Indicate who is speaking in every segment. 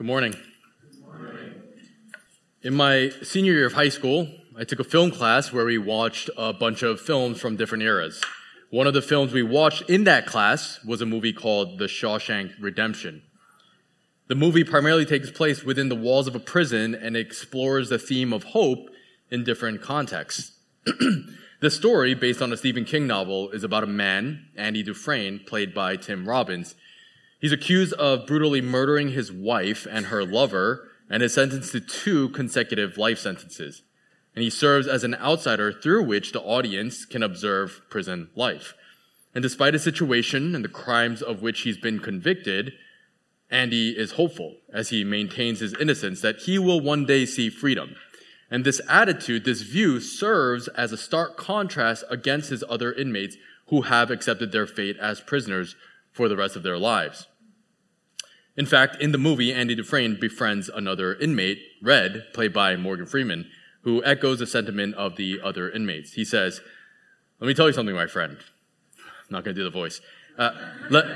Speaker 1: Good morning. In my senior year of high school, I took a film class where we watched a bunch of films from different eras. One of the films we watched in that class was a movie called The Shawshank Redemption. The movie primarily takes place within the walls of a prison and explores the theme of hope in different contexts. the story, based on a Stephen King novel, is about a man, Andy Dufresne, played by Tim Robbins. He's accused of brutally murdering his wife and her lover and is sentenced to two consecutive life sentences. And he serves as an outsider through which the audience can observe prison life. And despite his situation and the crimes of which he's been convicted, Andy is hopeful as he maintains his innocence that he will one day see freedom. And this attitude, this view serves as a stark contrast against his other inmates who have accepted their fate as prisoners for the rest of their lives. In fact, in the movie, Andy Dufresne befriends another inmate, Red, played by Morgan Freeman, who echoes the sentiment of the other inmates. He says, Let me tell you something, my friend. I'm not going to do the voice. Uh, let,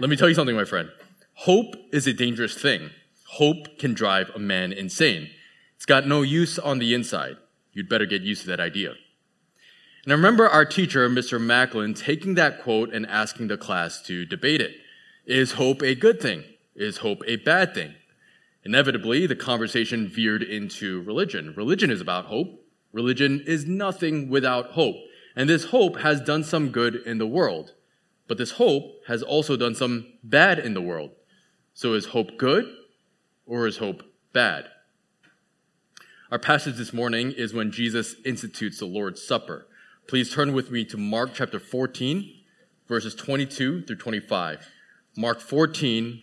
Speaker 1: let me tell you something, my friend. Hope is a dangerous thing. Hope can drive a man insane. It's got no use on the inside. You'd better get used to that idea. And I remember our teacher, Mr. Macklin, taking that quote and asking the class to debate it. Is hope a good thing? Is hope a bad thing? Inevitably, the conversation veered into religion. Religion is about hope. Religion is nothing without hope. And this hope has done some good in the world. But this hope has also done some bad in the world. So is hope good or is hope bad? Our passage this morning is when Jesus institutes the Lord's Supper. Please turn with me to Mark chapter 14, verses 22 through 25. Mark 14,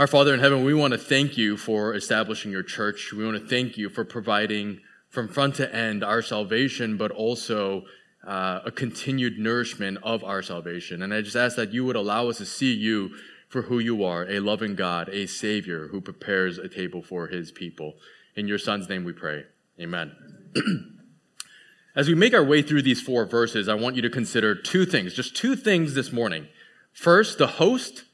Speaker 1: Our Father in heaven, we want to thank you for establishing your church. We want to thank you for providing from front to end our salvation, but also uh, a continued nourishment of our salvation. And I just ask that you would allow us to see you for who you are, a loving God, a Savior who prepares a table for his people. In your Son's name we pray. Amen. As we make our way through these four verses, I want you to consider two things, just two things this morning. First, the host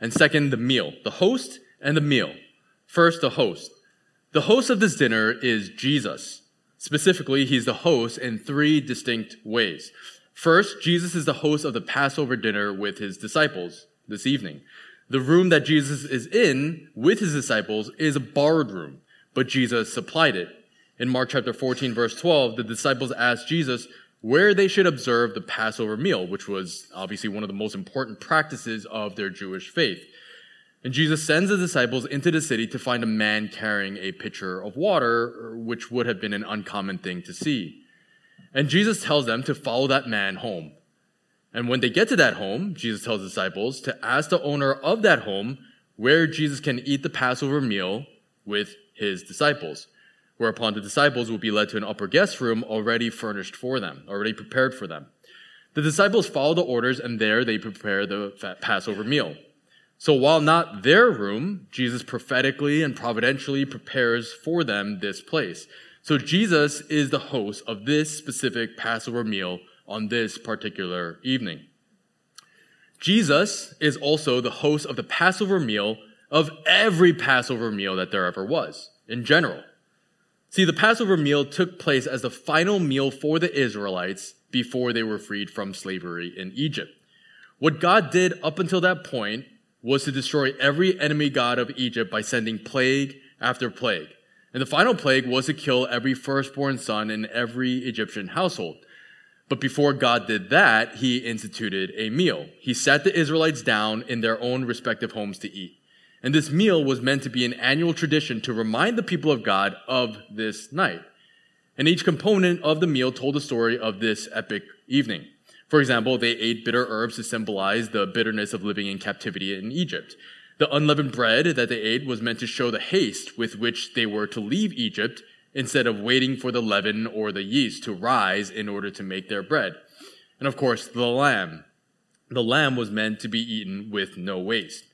Speaker 1: and second, the meal. The host and the meal. First, the host. The host of this dinner is Jesus. Specifically, he's the host in three distinct ways. First, Jesus is the host of the Passover dinner with his disciples this evening. The room that Jesus is in with his disciples is a borrowed room, but Jesus supplied it. In Mark chapter 14, verse 12, the disciples asked Jesus, where they should observe the Passover meal, which was obviously one of the most important practices of their Jewish faith. And Jesus sends the disciples into the city to find a man carrying a pitcher of water, which would have been an uncommon thing to see. And Jesus tells them to follow that man home. And when they get to that home, Jesus tells the disciples to ask the owner of that home where Jesus can eat the Passover meal with his disciples whereupon the disciples will be led to an upper guest room already furnished for them, already prepared for them. The disciples follow the orders, and there they prepare the Passover meal. So while not their room, Jesus prophetically and providentially prepares for them this place. So Jesus is the host of this specific Passover meal on this particular evening. Jesus is also the host of the Passover meal of every Passover meal that there ever was in general. See, the Passover meal took place as the final meal for the Israelites before they were freed from slavery in Egypt. What God did up until that point was to destroy every enemy god of Egypt by sending plague after plague. And the final plague was to kill every firstborn son in every Egyptian household. But before God did that, he instituted a meal. He sat the Israelites down in their own respective homes to eat. And this meal was meant to be an annual tradition to remind the people of God of this night. And each component of the meal told the story of this epic evening. For example, they ate bitter herbs to symbolize the bitterness of living in captivity in Egypt. The unleavened bread that they ate was meant to show the haste with which they were to leave Egypt instead of waiting for the leaven or the yeast to rise in order to make their bread. And of course, the lamb. The lamb was meant to be eaten with no waste.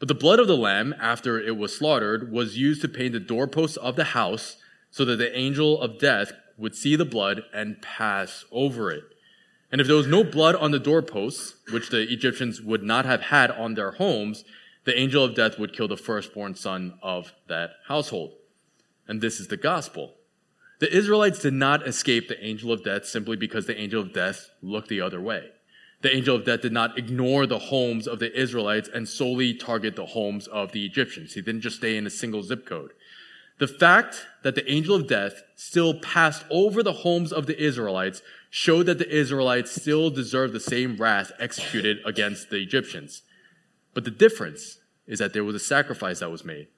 Speaker 1: But the blood of the lamb, after it was slaughtered, was used to paint the doorposts of the house so that the angel of death would see the blood and pass over it. And if there was no blood on the doorposts, which the Egyptians would not have had on their homes, the angel of death would kill the firstborn son of that household. And this is the gospel. The Israelites did not escape the angel of death simply because the angel of death looked the other way. The angel of death did not ignore the homes of the Israelites and solely target the homes of the Egyptians. He didn't just stay in a single zip code. The fact that the angel of death still passed over the homes of the Israelites showed that the Israelites still deserved the same wrath executed against the Egyptians. But the difference is that there was a sacrifice that was made.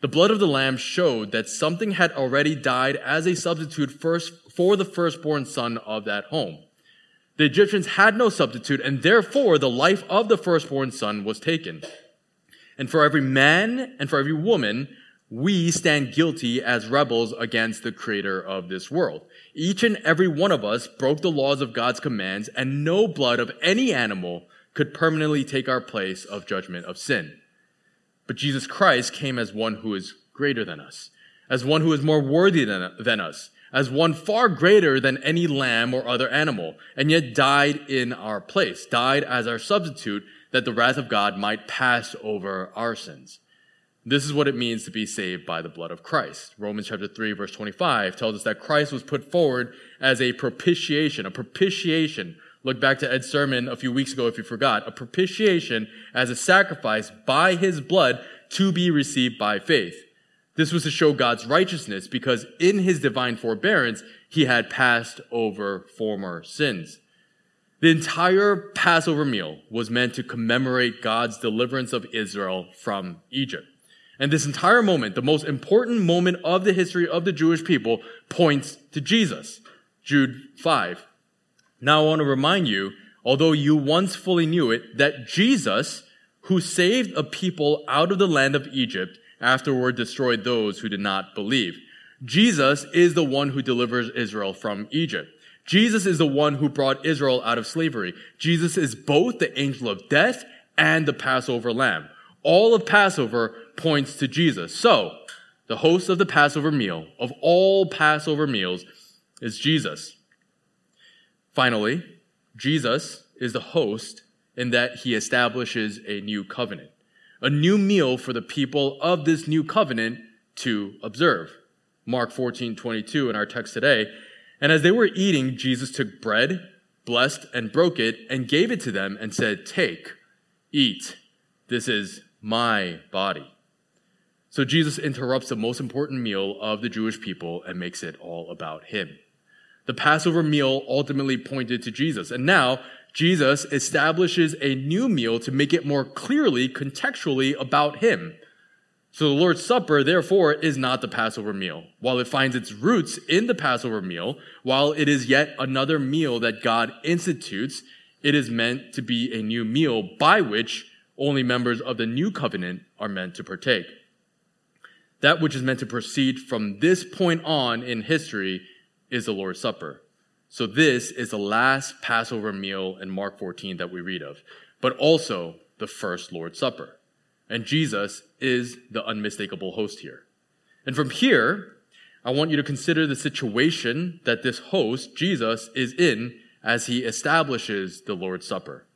Speaker 1: The blood of the lamb showed that something had already died as a substitute first for the firstborn son of that home. The Egyptians had no substitute, and therefore the life of the firstborn son was taken. And for every man and for every woman, we stand guilty as rebels against the creator of this world. Each and every one of us broke the laws of God's commands, and no blood of any animal could permanently take our place of judgment of sin. But Jesus Christ came as one who is greater than us, as one who is more worthy than, than us, as one far greater than any lamb or other animal, and yet died in our place, died as our substitute that the wrath of God might pass over our sins. This is what it means to be saved by the blood of Christ. Romans chapter 3 verse 25 tells us that Christ was put forward as a propitiation, a propitiation. Look back to Ed's sermon a few weeks ago if you forgot. A propitiation as a sacrifice by his blood to be received by faith. This was to show God's righteousness because in his divine forbearance, he had passed over former sins. The entire Passover meal was meant to commemorate God's deliverance of Israel from Egypt. And this entire moment, the most important moment of the history of the Jewish people, points to Jesus. Jude 5. Now I want to remind you, although you once fully knew it, that Jesus, who saved a people out of the land of Egypt, afterward destroyed those who did not believe. Jesus is the one who delivers Israel from Egypt. Jesus is the one who brought Israel out of slavery. Jesus is both the angel of death and the Passover lamb. All of Passover points to Jesus. So, the host of the Passover meal, of all Passover meals, is Jesus. Finally, Jesus is the host in that he establishes a new covenant, a new meal for the people of this new covenant to observe. Mark 14, 22 in our text today. And as they were eating, Jesus took bread, blessed and broke it, and gave it to them and said, Take, eat. This is my body. So Jesus interrupts the most important meal of the Jewish people and makes it all about him. The Passover meal ultimately pointed to Jesus. And now Jesus establishes a new meal to make it more clearly, contextually about him. So the Lord's Supper, therefore, is not the Passover meal. While it finds its roots in the Passover meal, while it is yet another meal that God institutes, it is meant to be a new meal by which only members of the new covenant are meant to partake. That which is meant to proceed from this point on in history is the Lord's Supper. So this is the last Passover meal in Mark 14 that we read of, but also the first Lord's Supper. And Jesus is the unmistakable host here. And from here, I want you to consider the situation that this host, Jesus, is in as he establishes the Lord's Supper.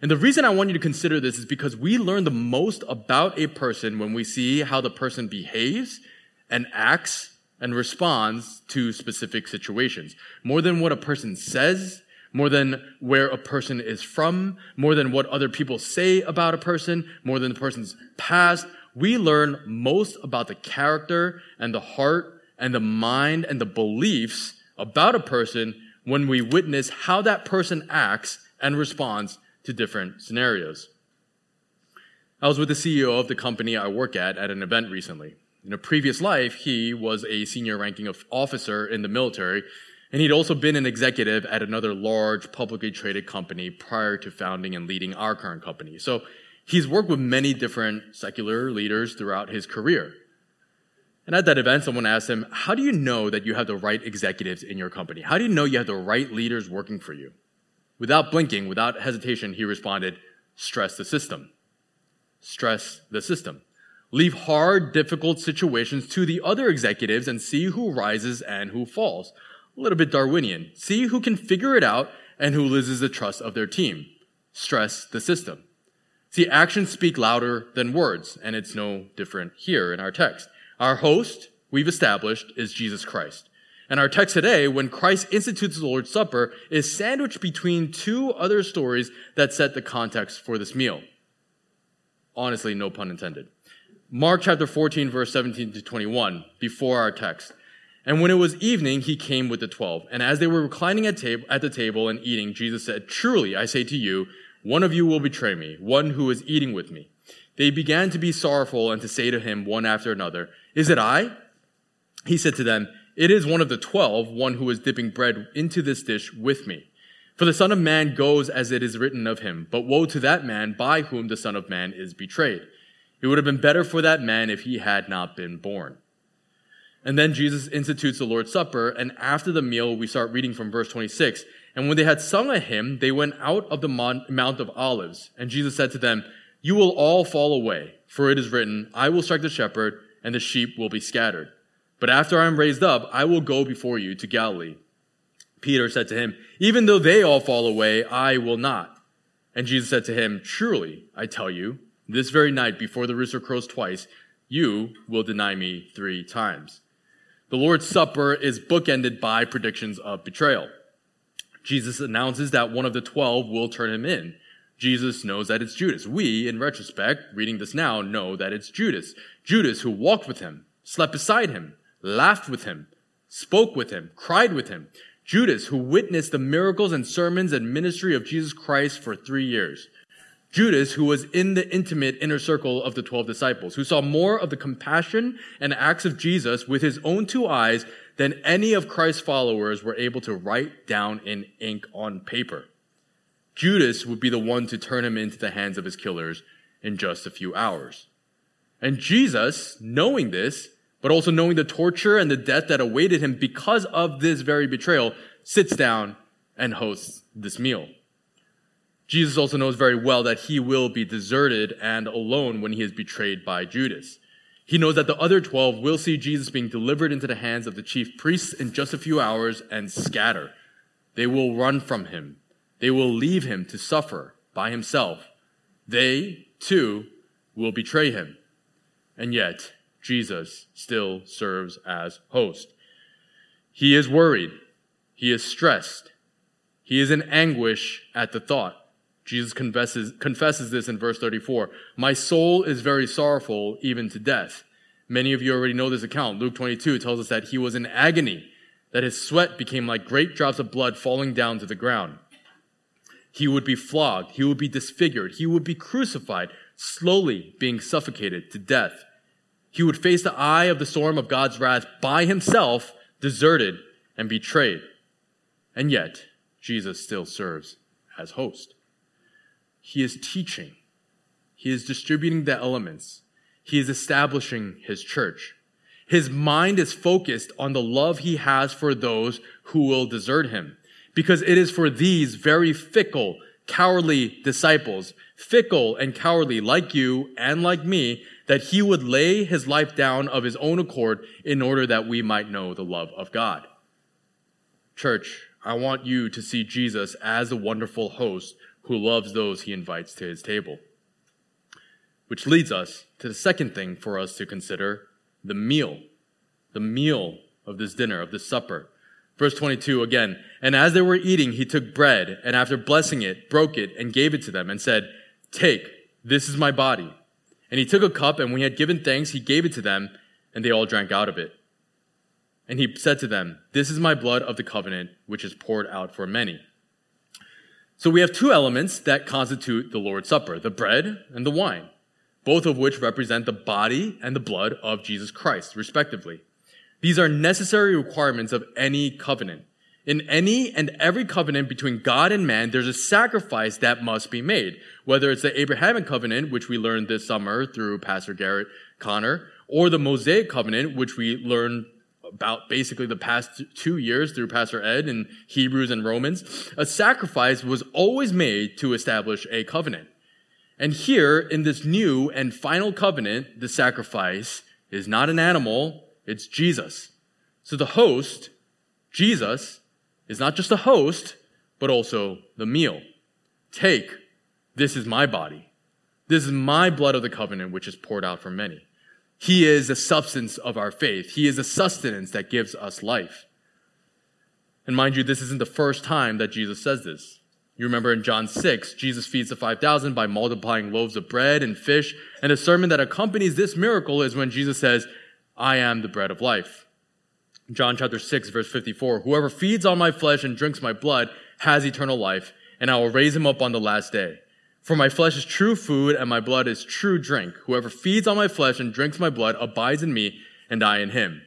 Speaker 1: And the reason I want you to consider this is because we learn the most about a person when we see how the person behaves and acts and responds to specific situations. More than what a person says, more than where a person is from, more than what other people say about a person, more than the person's past. We learn most about the character and the heart and the mind and the beliefs about a person when we witness how that person acts and responds to different scenarios. I was with the CEO of the company I work at at an event recently. In a previous life, he was a senior ranking officer in the military, and he'd also been an executive at another large publicly traded company prior to founding and leading our current company. So He's worked with many different secular leaders throughout his career. And at that event, someone asked him, How do you know that you have the right executives in your company? How do you know you have the right leaders working for you? Without blinking, without hesitation, he responded, Stress the system. Stress the system. Leave hard, difficult situations to the other executives and see who rises and who falls. A little bit Darwinian. See who can figure it out and who loses the trust of their team. Stress the system. See, actions speak louder than words, and it's no different here in our text. Our host, we've established, is Jesus Christ. And our text today, when Christ institutes the Lord's Supper, is sandwiched between two other stories that set the context for this meal. Honestly, no pun intended. Mark chapter 14, verse 17 to 21, before our text. And when it was evening, he came with the twelve. And as they were reclining at, tab- at the table and eating, Jesus said, Truly, I say to you, one of you will betray me, one who is eating with me. They began to be sorrowful and to say to him one after another, Is it I? He said to them, It is one of the twelve, one who is dipping bread into this dish with me. For the Son of Man goes as it is written of him, but woe to that man by whom the Son of Man is betrayed. It would have been better for that man if he had not been born. And then Jesus institutes the Lord's Supper, and after the meal, we start reading from verse 26. And when they had sung a hymn, they went out of the Mount of Olives, and Jesus said to them, You will all fall away, for it is written, I will strike the shepherd, and the sheep will be scattered. But after I am raised up, I will go before you to Galilee. Peter said to him, Even though they all fall away, I will not. And Jesus said to him, Truly, I tell you, this very night before the rooster crows twice, you will deny me three times. The Lord's Supper is bookended by predictions of betrayal. Jesus announces that one of the twelve will turn him in. Jesus knows that it's Judas. We, in retrospect, reading this now, know that it's Judas. Judas who walked with him, slept beside him, laughed with him, spoke with him, cried with him. Judas, who witnessed the miracles and sermons and ministry of Jesus Christ for three years. Judas, who was in the intimate inner circle of the 12 disciples, who saw more of the compassion and acts of Jesus with his own two eyes than any of Christ's followers were able to write down in ink on paper. Judas would be the one to turn him into the hands of his killers in just a few hours. And Jesus, knowing this, but also knowing the torture and the death that awaited him because of this very betrayal, sits down and hosts this meal. Jesus also knows very well that he will be deserted and alone when he is betrayed by Judas. He knows that the other 12 will see Jesus being delivered into the hands of the chief priests in just a few hours and scatter. They will run from him. They will leave him to suffer by himself. They, too, will betray him. And yet, Jesus still serves as host. He is worried. He is stressed. He is in anguish at the thought. Jesus confesses, confesses this in verse 34. My soul is very sorrowful, even to death. Many of you already know this account. Luke 22 tells us that he was in agony, that his sweat became like great drops of blood falling down to the ground. He would be flogged. He would be disfigured. He would be crucified, slowly being suffocated to death. He would face the eye of the storm of God's wrath by himself, deserted and betrayed. And yet, Jesus still serves as host. He is teaching. He is distributing the elements. He is establishing his church. His mind is focused on the love he has for those who will desert him. Because it is for these very fickle, cowardly disciples, fickle and cowardly like you and like me, that he would lay his life down of his own accord in order that we might know the love of God. Church, I want you to see Jesus as a wonderful host who loves those he invites to his table. Which leads us to the second thing for us to consider the meal. The meal of this dinner, of this supper. Verse 22 again. And as they were eating, he took bread and after blessing it, broke it and gave it to them and said, Take, this is my body and he took a cup, and when he had given thanks, he gave it to them, and they all drank out of it. And he said to them, This is my blood of the covenant, which is poured out for many. So we have two elements that constitute the Lord's Supper the bread and the wine, both of which represent the body and the blood of Jesus Christ, respectively. These are necessary requirements of any covenant. In any and every covenant between God and man, there's a sacrifice that must be made. Whether it's the Abrahamic covenant, which we learned this summer through Pastor Garrett Connor, or the Mosaic covenant, which we learned about basically the past two years through Pastor Ed in Hebrews and Romans, a sacrifice was always made to establish a covenant. And here in this new and final covenant, the sacrifice is not an animal, it's Jesus. So the host, Jesus, is not just a host, but also the meal. Take, this is my body. This is my blood of the covenant, which is poured out for many. He is the substance of our faith. He is the sustenance that gives us life. And mind you, this isn't the first time that Jesus says this. You remember in John 6, Jesus feeds the 5,000 by multiplying loaves of bread and fish. And the sermon that accompanies this miracle is when Jesus says, I am the bread of life. John chapter 6, verse 54 Whoever feeds on my flesh and drinks my blood has eternal life, and I will raise him up on the last day. For my flesh is true food, and my blood is true drink. Whoever feeds on my flesh and drinks my blood abides in me, and I in him.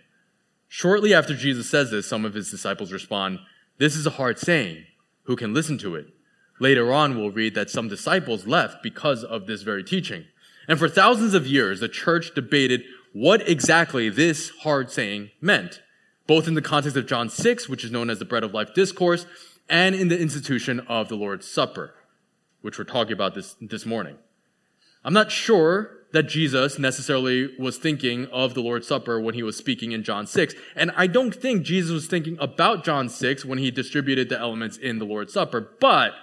Speaker 1: Shortly after Jesus says this, some of his disciples respond, This is a hard saying. Who can listen to it? Later on, we'll read that some disciples left because of this very teaching. And for thousands of years, the church debated what exactly this hard saying meant, both in the context of John 6, which is known as the bread of life discourse, and in the institution of the Lord's Supper which we're talking about this, this morning. I'm not sure that Jesus necessarily was thinking of the Lord's Supper when he was speaking in John 6. And I don't think Jesus was thinking about John 6 when he distributed the elements in the Lord's Supper, but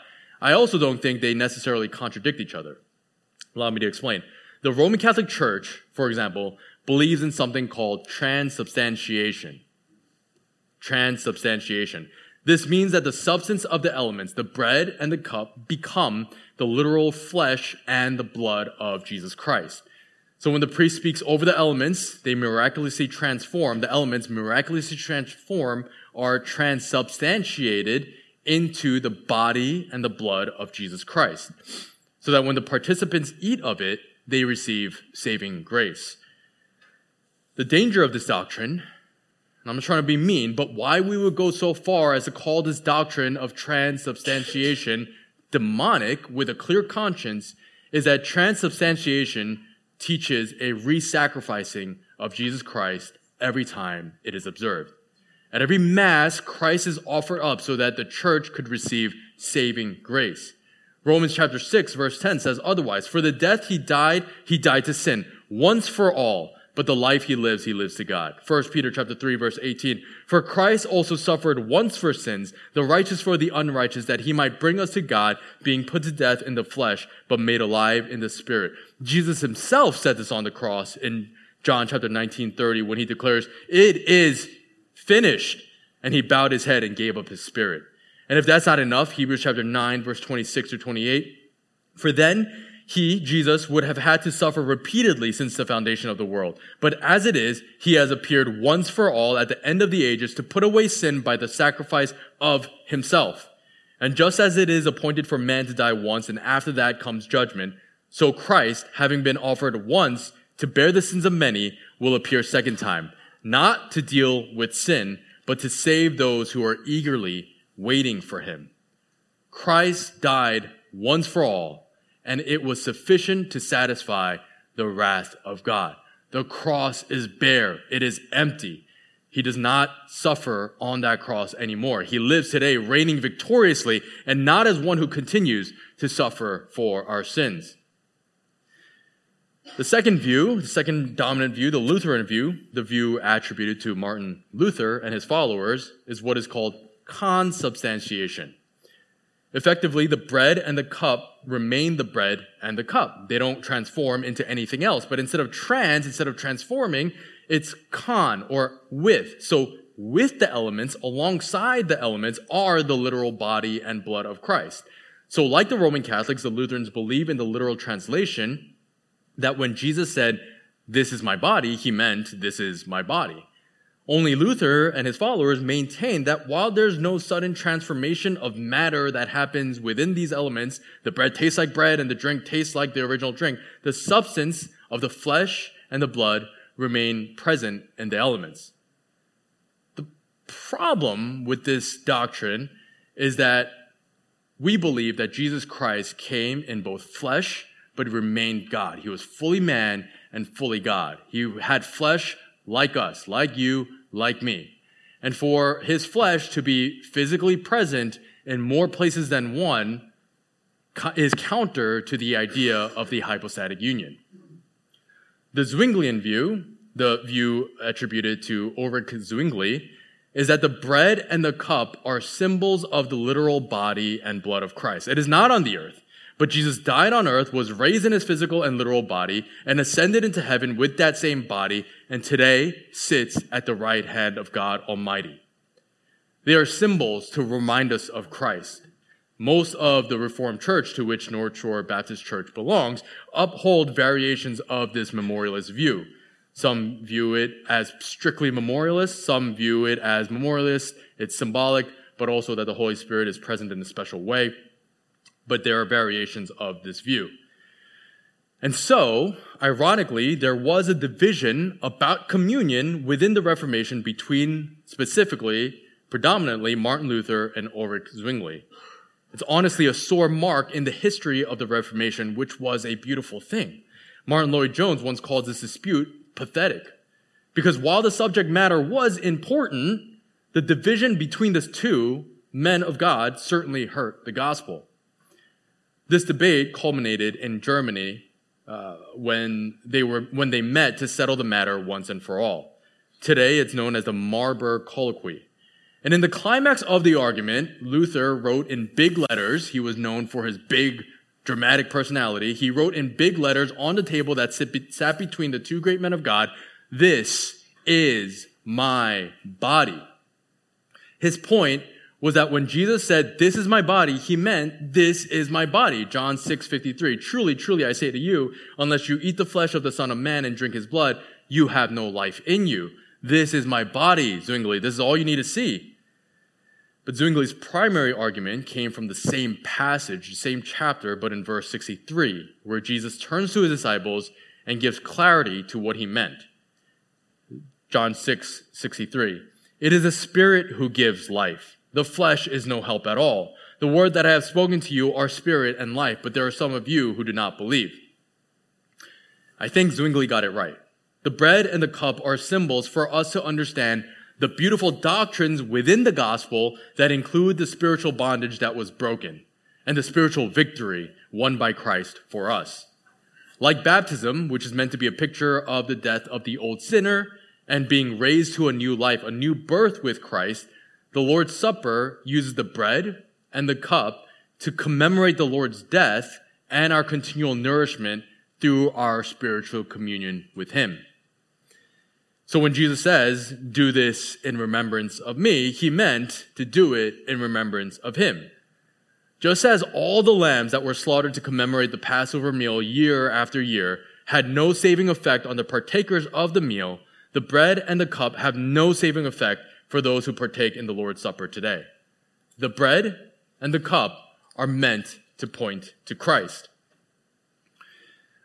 Speaker 1: I also don't think they necessarily contradict each other. Allow me to explain. The Roman Catholic Church, for example, believes in something called transubstantiation. Transubstantiation. This means that the substance of the elements, the bread and the cup, become the literal flesh and the blood of Jesus Christ. So when the priest speaks over the elements, they miraculously transform, the elements miraculously transform are transubstantiated into the body and the blood of Jesus Christ. So that when the participants eat of it, they receive saving grace. The danger of this doctrine and I'm trying to be mean, but why we would go so far as to call this doctrine of transubstantiation demonic with a clear conscience is that transubstantiation teaches a re-sacrificing of Jesus Christ every time it is observed. At every mass, Christ is offered up so that the church could receive saving grace. Romans chapter 6 verse 10 says otherwise, for the death he died, he died to sin once for all but the life he lives, he lives to God. 1 Peter chapter 3 verse 18. For Christ also suffered once for sins, the righteous for the unrighteous, that he might bring us to God, being put to death in the flesh, but made alive in the spirit. Jesus himself said this on the cross in John chapter 19, 30, when he declares, it is finished. And he bowed his head and gave up his spirit. And if that's not enough, Hebrews chapter 9 verse 26 to 28. For then he, Jesus, would have had to suffer repeatedly since the foundation of the world. But as it is, he has appeared once for all at the end of the ages to put away sin by the sacrifice of himself. And just as it is appointed for man to die once and after that comes judgment, so Christ, having been offered once to bear the sins of many, will appear second time, not to deal with sin, but to save those who are eagerly waiting for him. Christ died once for all and it was sufficient to satisfy the wrath of God. The cross is bare. It is empty. He does not suffer on that cross anymore. He lives today reigning victoriously and not as one who continues to suffer for our sins. The second view, the second dominant view, the Lutheran view, the view attributed to Martin Luther and his followers, is what is called consubstantiation. Effectively, the bread and the cup remain the bread and the cup. They don't transform into anything else. But instead of trans, instead of transforming, it's con or with. So with the elements, alongside the elements, are the literal body and blood of Christ. So like the Roman Catholics, the Lutherans believe in the literal translation that when Jesus said, this is my body, he meant, this is my body. Only Luther and his followers maintain that while there's no sudden transformation of matter that happens within these elements, the bread tastes like bread and the drink tastes like the original drink, the substance of the flesh and the blood remain present in the elements. The problem with this doctrine is that we believe that Jesus Christ came in both flesh, but remained God. He was fully man and fully God. He had flesh like us, like you, like me. And for his flesh to be physically present in more places than one is counter to the idea of the hypostatic union. The Zwinglian view, the view attributed to Ulrich Zwingli, is that the bread and the cup are symbols of the literal body and blood of Christ. It is not on the earth, but Jesus died on earth, was raised in his physical and literal body, and ascended into heaven with that same body, and today sits at the right hand of God Almighty. They are symbols to remind us of Christ. Most of the Reformed Church, to which North Shore Baptist Church belongs, uphold variations of this memorialist view. Some view it as strictly memorialist, some view it as memorialist, it's symbolic, but also that the Holy Spirit is present in a special way but there are variations of this view. And so, ironically, there was a division about communion within the Reformation between specifically, predominantly, Martin Luther and Ulrich Zwingli. It's honestly a sore mark in the history of the Reformation, which was a beautiful thing. Martyn Lloyd-Jones once called this dispute pathetic. Because while the subject matter was important, the division between the two men of God certainly hurt the gospel. This debate culminated in Germany uh, when they were when they met to settle the matter once and for all. Today, it's known as the Marburg Colloquy. And in the climax of the argument, Luther wrote in big letters. He was known for his big, dramatic personality. He wrote in big letters on the table that sat between the two great men of God, "This is my body." His point was that when Jesus said, This is my body, he meant, This is my body. John 6 53. Truly, truly, I say to you, unless you eat the flesh of the Son of Man and drink his blood, you have no life in you. This is my body, Zwingli. This is all you need to see. But Zwingli's primary argument came from the same passage, the same chapter, but in verse 63, where Jesus turns to his disciples and gives clarity to what he meant. John 6 63. It is the Spirit who gives life. The flesh is no help at all. The word that I have spoken to you are spirit and life, but there are some of you who do not believe. I think Zwingli got it right. The bread and the cup are symbols for us to understand the beautiful doctrines within the gospel that include the spiritual bondage that was broken and the spiritual victory won by Christ for us. Like baptism, which is meant to be a picture of the death of the old sinner and being raised to a new life, a new birth with Christ, the Lord's Supper uses the bread and the cup to commemorate the Lord's death and our continual nourishment through our spiritual communion with Him. So when Jesus says, do this in remembrance of me, he meant to do it in remembrance of him. Just as all the lambs that were slaughtered to commemorate the Passover meal year after year had no saving effect on the partakers of the meal, the bread and the cup have no saving effect for those who partake in the Lord's Supper today. The bread and the cup are meant to point to Christ.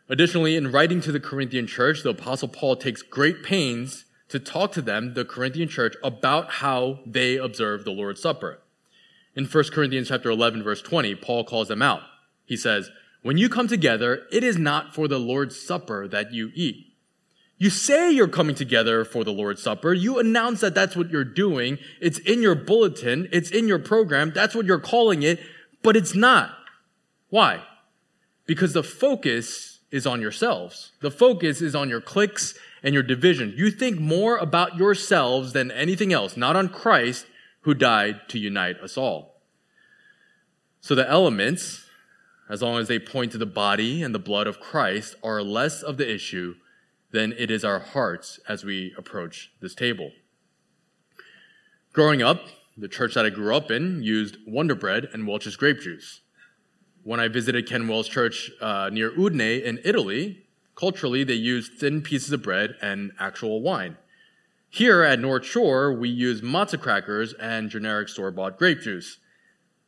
Speaker 1: Additionally, in writing to the Corinthian church, the apostle Paul takes great pains to talk to them, the Corinthian church, about how they observe the Lord's Supper. In 1 Corinthians chapter 11 verse 20, Paul calls them out. He says, "When you come together, it is not for the Lord's Supper that you eat." You say you're coming together for the Lord's Supper. You announce that that's what you're doing. It's in your bulletin. It's in your program. That's what you're calling it, but it's not. Why? Because the focus is on yourselves. The focus is on your cliques and your division. You think more about yourselves than anything else, not on Christ who died to unite us all. So the elements, as long as they point to the body and the blood of Christ, are less of the issue than it is our hearts as we approach this table. Growing up, the church that I grew up in used Wonder Bread and Welch's grape juice. When I visited Ken Wells Church uh, near Udine in Italy, culturally they used thin pieces of bread and actual wine. Here at North Shore, we use matzo crackers and generic store-bought grape juice,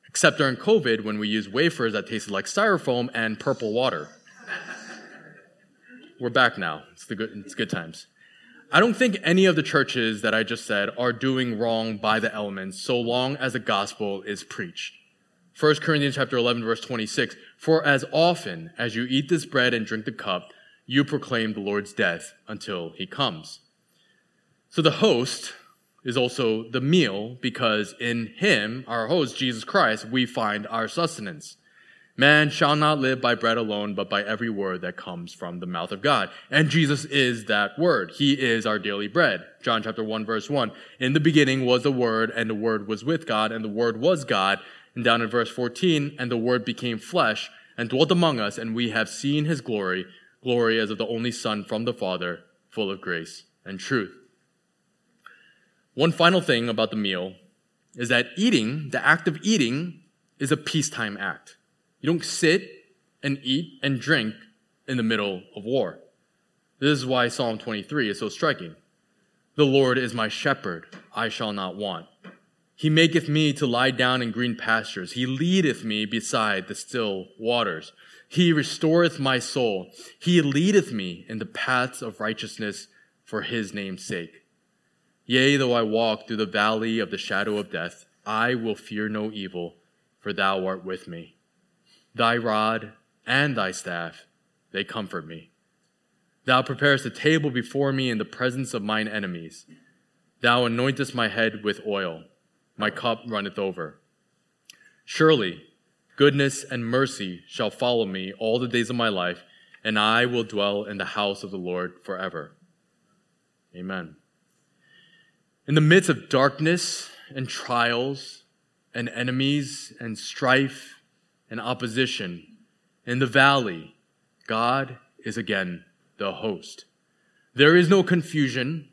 Speaker 1: except during COVID when we used wafers that tasted like styrofoam and purple water we're back now. It's the good, it's good times. I don't think any of the churches that I just said are doing wrong by the elements so long as the gospel is preached. 1 Corinthians chapter 11 verse 26, for as often as you eat this bread and drink the cup, you proclaim the Lord's death until he comes. So the host is also the meal because in him, our host, Jesus Christ, we find our sustenance. Man shall not live by bread alone, but by every word that comes from the mouth of God. And Jesus is that word. He is our daily bread. John chapter 1 verse 1. In the beginning was the word, and the word was with God, and the word was God. And down in verse 14, and the word became flesh and dwelt among us, and we have seen his glory, glory as of the only son from the Father, full of grace and truth. One final thing about the meal is that eating, the act of eating, is a peacetime act. You don't sit and eat and drink in the middle of war. This is why Psalm 23 is so striking. The Lord is my shepherd, I shall not want. He maketh me to lie down in green pastures. He leadeth me beside the still waters. He restoreth my soul. He leadeth me in the paths of righteousness for his name's sake. Yea, though I walk through the valley of the shadow of death, I will fear no evil, for thou art with me. Thy rod and thy staff, they comfort me. Thou preparest a table before me in the presence of mine enemies. Thou anointest my head with oil. My cup runneth over. Surely goodness and mercy shall follow me all the days of my life, and I will dwell in the house of the Lord forever. Amen. In the midst of darkness and trials and enemies and strife and opposition. In the valley, God is again the host. There is no confusion.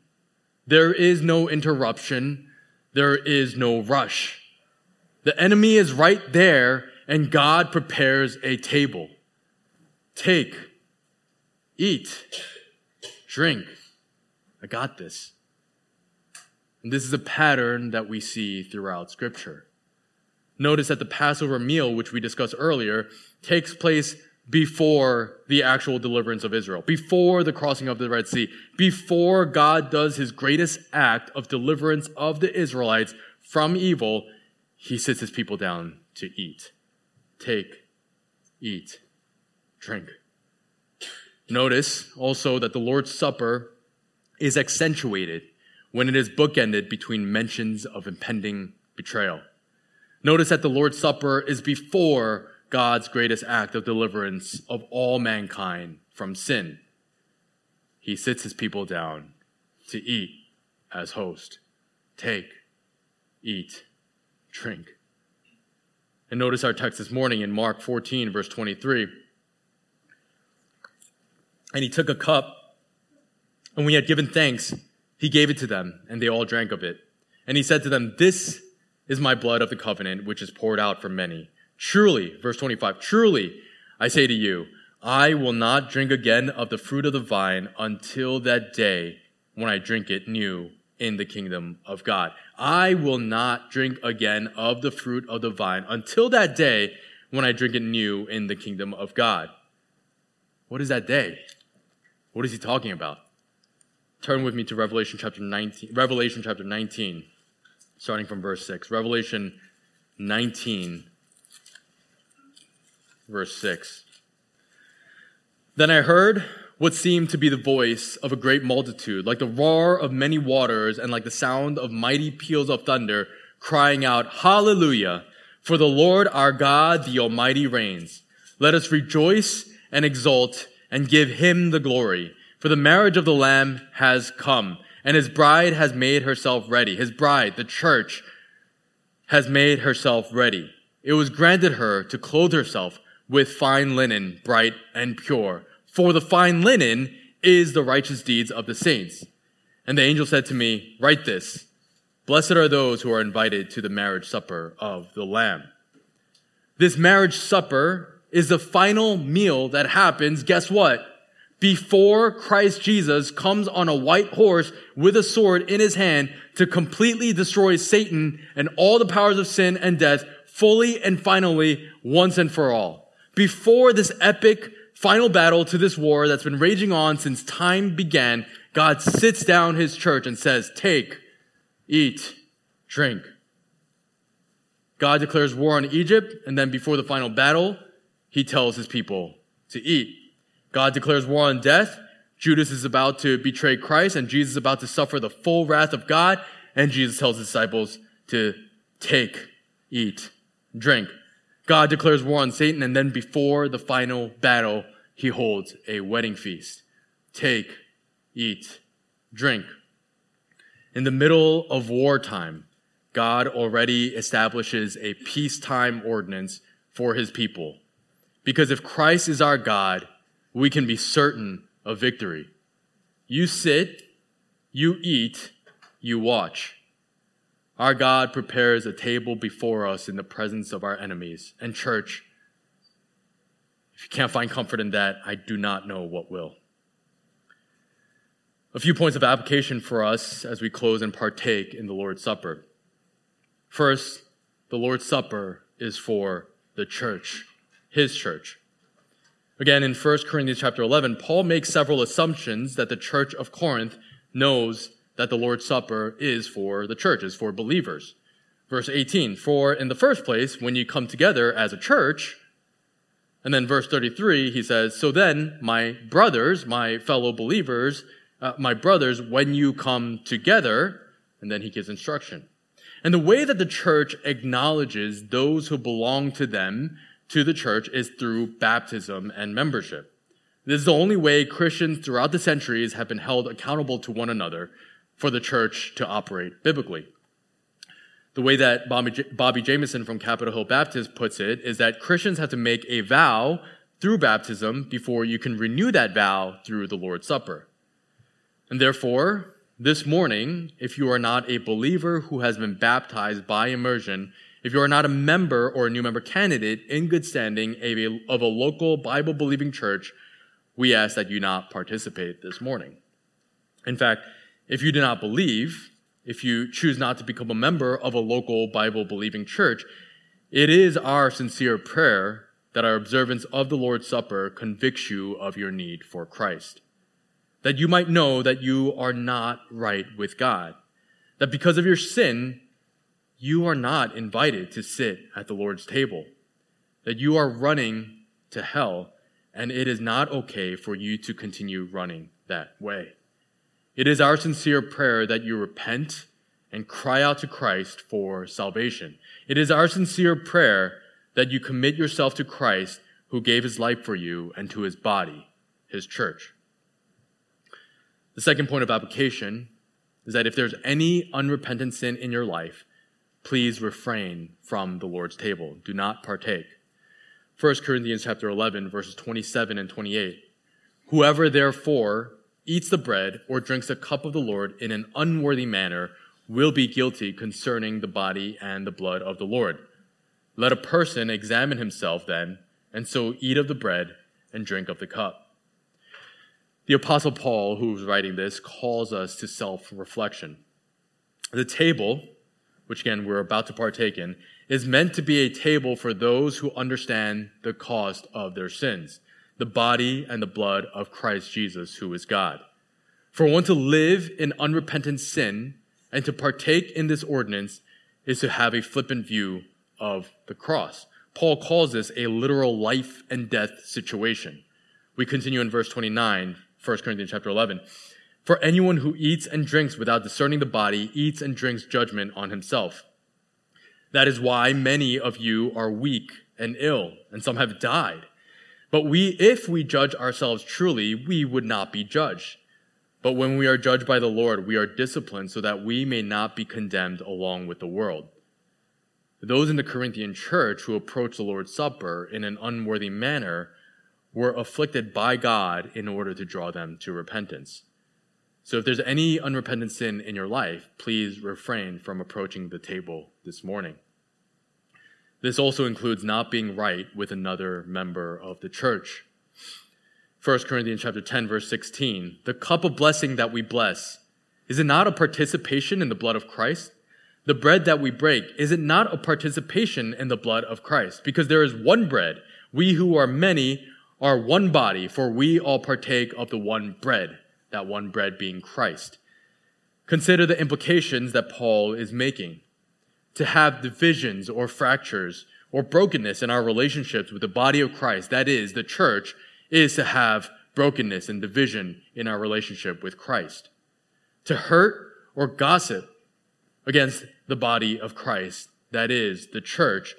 Speaker 1: There is no interruption. There is no rush. The enemy is right there and God prepares a table. Take, eat, drink. I got this. And this is a pattern that we see throughout scripture. Notice that the Passover meal, which we discussed earlier, takes place before the actual deliverance of Israel, before the crossing of the Red Sea, before God does his greatest act of deliverance of the Israelites from evil, he sits his people down to eat. Take, eat, drink. Notice also that the Lord's Supper is accentuated when it is bookended between mentions of impending betrayal. Notice that the Lord's Supper is before God's greatest act of deliverance of all mankind from sin. He sits his people down to eat as host. Take, eat, drink. And notice our text this morning in Mark 14, verse 23. And he took a cup, and when he had given thanks, he gave it to them, and they all drank of it. And he said to them, This is my blood of the covenant, which is poured out for many. Truly, verse 25, truly, I say to you, I will not drink again of the fruit of the vine until that day when I drink it new in the kingdom of God. I will not drink again of the fruit of the vine until that day when I drink it new in the kingdom of God. What is that day? What is he talking about? Turn with me to Revelation chapter 19, Revelation chapter 19 starting from verse 6. Revelation 19, verse 6. Then I heard what seemed to be the voice of a great multitude, like the roar of many waters and like the sound of mighty peals of thunder, crying out, Hallelujah! For the Lord our God, the Almighty reigns. Let us rejoice and exult and give him the glory. For the marriage of the Lamb has come and his bride has made herself ready. His bride, the church, has made herself ready. It was granted her to clothe herself with fine linen, bright and pure. For the fine linen is the righteous deeds of the saints. And the angel said to me, Write this Blessed are those who are invited to the marriage supper of the Lamb. This marriage supper is the final meal that happens, guess what? Before Christ Jesus comes on a white horse with a sword in his hand to completely destroy Satan and all the powers of sin and death fully and finally once and for all. Before this epic final battle to this war that's been raging on since time began, God sits down his church and says, Take, eat, drink. God declares war on Egypt, and then before the final battle, he tells his people to eat. God declares war on death. Judas is about to betray Christ, and Jesus is about to suffer the full wrath of God, and Jesus tells his disciples to take, eat, drink. God declares war on Satan, and then before the final battle, he holds a wedding feast. Take, eat, drink. In the middle of wartime, God already establishes a peacetime ordinance for his people. Because if Christ is our God, we can be certain of victory. You sit, you eat, you watch. Our God prepares a table before us in the presence of our enemies. And, church, if you can't find comfort in that, I do not know what will. A few points of application for us as we close and partake in the Lord's Supper. First, the Lord's Supper is for the church, his church. Again, in 1 Corinthians chapter 11, Paul makes several assumptions that the church of Corinth knows that the Lord's Supper is for the church, is for believers. Verse 18, for in the first place, when you come together as a church, and then verse 33, he says, So then, my brothers, my fellow believers, uh, my brothers, when you come together, and then he gives instruction. And the way that the church acknowledges those who belong to them, to the church, is through baptism and membership. This is the only way Christians throughout the centuries have been held accountable to one another for the church to operate biblically. The way that Bobby, J- Bobby Jamieson from Capitol Hill Baptist puts it is that Christians have to make a vow through baptism before you can renew that vow through the Lord's Supper. And therefore, this morning, if you are not a believer who has been baptized by immersion, if you are not a member or a new member candidate in good standing of a local Bible believing church, we ask that you not participate this morning. In fact, if you do not believe, if you choose not to become a member of a local Bible believing church, it is our sincere prayer that our observance of the Lord's Supper convicts you of your need for Christ. That you might know that you are not right with God. That because of your sin, you are not invited to sit at the Lord's table. That you are running to hell, and it is not okay for you to continue running that way. It is our sincere prayer that you repent and cry out to Christ for salvation. It is our sincere prayer that you commit yourself to Christ who gave his life for you and to his body, his church. The second point of application is that if there's any unrepentant sin in your life, please refrain from the Lord's table. Do not partake. 1 Corinthians chapter 11 verses 27 and 28. Whoever therefore eats the bread or drinks a cup of the Lord in an unworthy manner will be guilty concerning the body and the blood of the Lord. Let a person examine himself then, and so eat of the bread and drink of the cup. The Apostle Paul, who's writing this, calls us to self reflection. The table, which again we're about to partake in, is meant to be a table for those who understand the cost of their sins the body and the blood of Christ Jesus, who is God. For one to live in unrepentant sin and to partake in this ordinance is to have a flippant view of the cross. Paul calls this a literal life and death situation. We continue in verse 29, 1 Corinthians chapter 11. For anyone who eats and drinks without discerning the body eats and drinks judgment on himself. That is why many of you are weak and ill, and some have died. But we, if we judge ourselves truly, we would not be judged. But when we are judged by the Lord, we are disciplined so that we may not be condemned along with the world. Those in the Corinthian church who approached the Lord's Supper in an unworthy manner were afflicted by God in order to draw them to repentance. So if there's any unrepentant sin in your life, please refrain from approaching the table this morning. This also includes not being right with another member of the church. 1 Corinthians chapter 10 verse 16, the cup of blessing that we bless, is it not a participation in the blood of Christ? The bread that we break, is it not a participation in the blood of Christ? Because there is one bread. We who are many are one body, for we all partake of the one bread. That one bread being Christ. Consider the implications that Paul is making. To have divisions or fractures or brokenness in our relationships with the body of Christ, that is, the church, is to have brokenness and division in our relationship with Christ. To hurt or gossip against the body of Christ, that is, the church,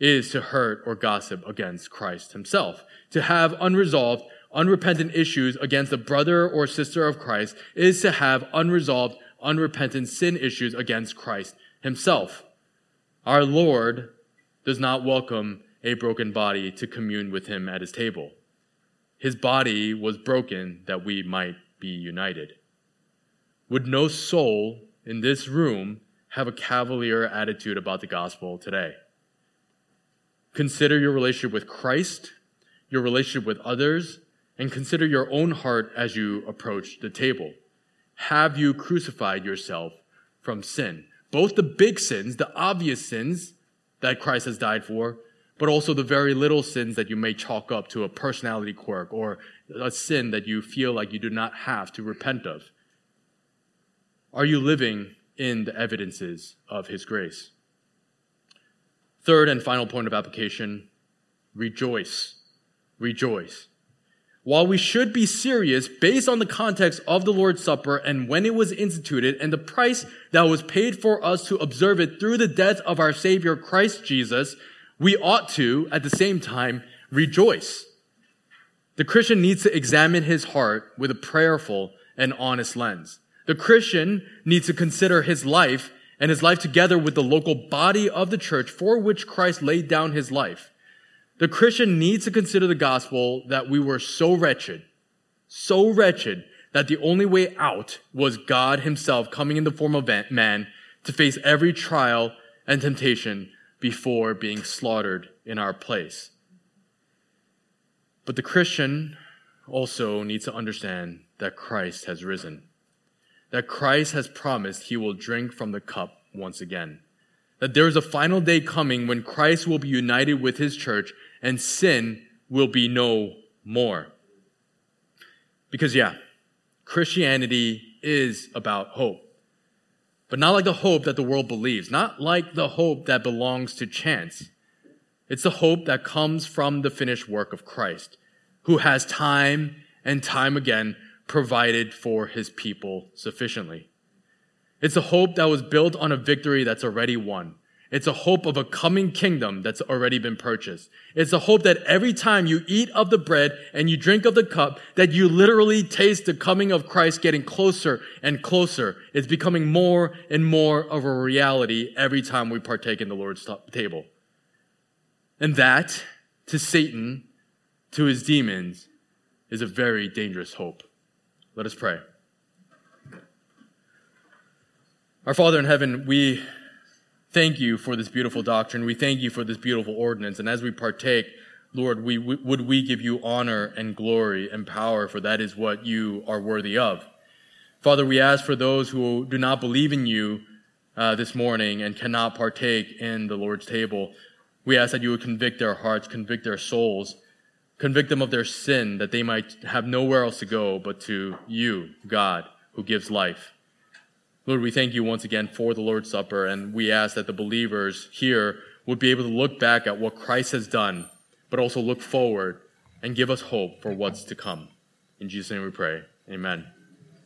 Speaker 1: is to hurt or gossip against Christ himself. To have unresolved, unrepentant issues against a brother or sister of Christ is to have unresolved, unrepentant sin issues against Christ himself. Our Lord does not welcome a broken body to commune with him at his table. His body was broken that we might be united. Would no soul in this room have a cavalier attitude about the gospel today? Consider your relationship with Christ, your relationship with others, and consider your own heart as you approach the table. Have you crucified yourself from sin? Both the big sins, the obvious sins that Christ has died for, but also the very little sins that you may chalk up to a personality quirk or a sin that you feel like you do not have to repent of. Are you living in the evidences of His grace? Third and final point of application rejoice. Rejoice. While we should be serious based on the context of the Lord's Supper and when it was instituted and the price that was paid for us to observe it through the death of our Savior Christ Jesus, we ought to, at the same time, rejoice. The Christian needs to examine his heart with a prayerful and honest lens. The Christian needs to consider his life and his life together with the local body of the church for which Christ laid down his life. The Christian needs to consider the gospel that we were so wretched, so wretched that the only way out was God himself coming in the form of man to face every trial and temptation before being slaughtered in our place. But the Christian also needs to understand that Christ has risen that Christ has promised he will drink from the cup once again. That there is a final day coming when Christ will be united with his church and sin will be no more. Because, yeah, Christianity is about hope. But not like the hope that the world believes, not like the hope that belongs to chance. It's the hope that comes from the finished work of Christ, who has time and time again provided for his people sufficiently. It's a hope that was built on a victory that's already won. It's a hope of a coming kingdom that's already been purchased. It's a hope that every time you eat of the bread and you drink of the cup, that you literally taste the coming of Christ getting closer and closer. It's becoming more and more of a reality every time we partake in the Lord's table. And that, to Satan, to his demons, is a very dangerous hope. Let us pray. Our Father in heaven, we thank you for this beautiful doctrine. We thank you for this beautiful ordinance. And as we partake, Lord, we, would we give you honor and glory and power, for that is what you are worthy of. Father, we ask for those who do not believe in you uh, this morning and cannot partake in the Lord's table. We ask that you would convict their hearts, convict their souls, Convict them of their sin that they might have nowhere else to go but to you, God, who gives life. Lord, we thank you once again for the Lord's Supper, and we ask that the believers here would be able to look back at what Christ has done, but also look forward and give us hope for what's to come. In Jesus' name we pray. Amen.